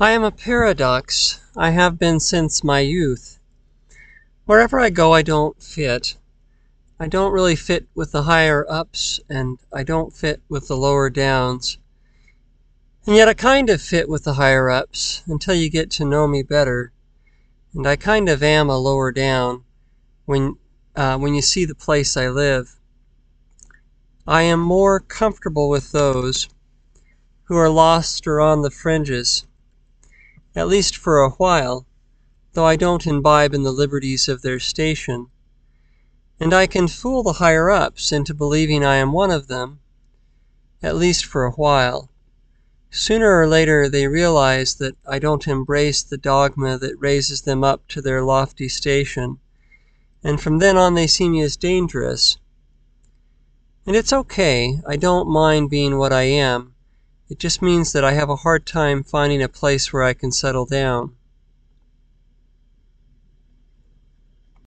I am a paradox. I have been since my youth. Wherever I go I don't fit. I don't really fit with the higher ups, and I don't fit with the lower downs. And yet I kind of fit with the higher ups until you get to know me better. And I kind of am a lower down when uh, when you see the place I live. I am more comfortable with those who are lost or on the fringes at least for a while, though I don't imbibe in the liberties of their station. And I can fool the higher ups into believing I am one of them, at least for a while. Sooner or later they realize that I don't embrace the dogma that raises them up to their lofty station, and from then on they see me as dangerous. And it's okay, I don't mind being what I am. It just means that I have a hard time finding a place where I can settle down.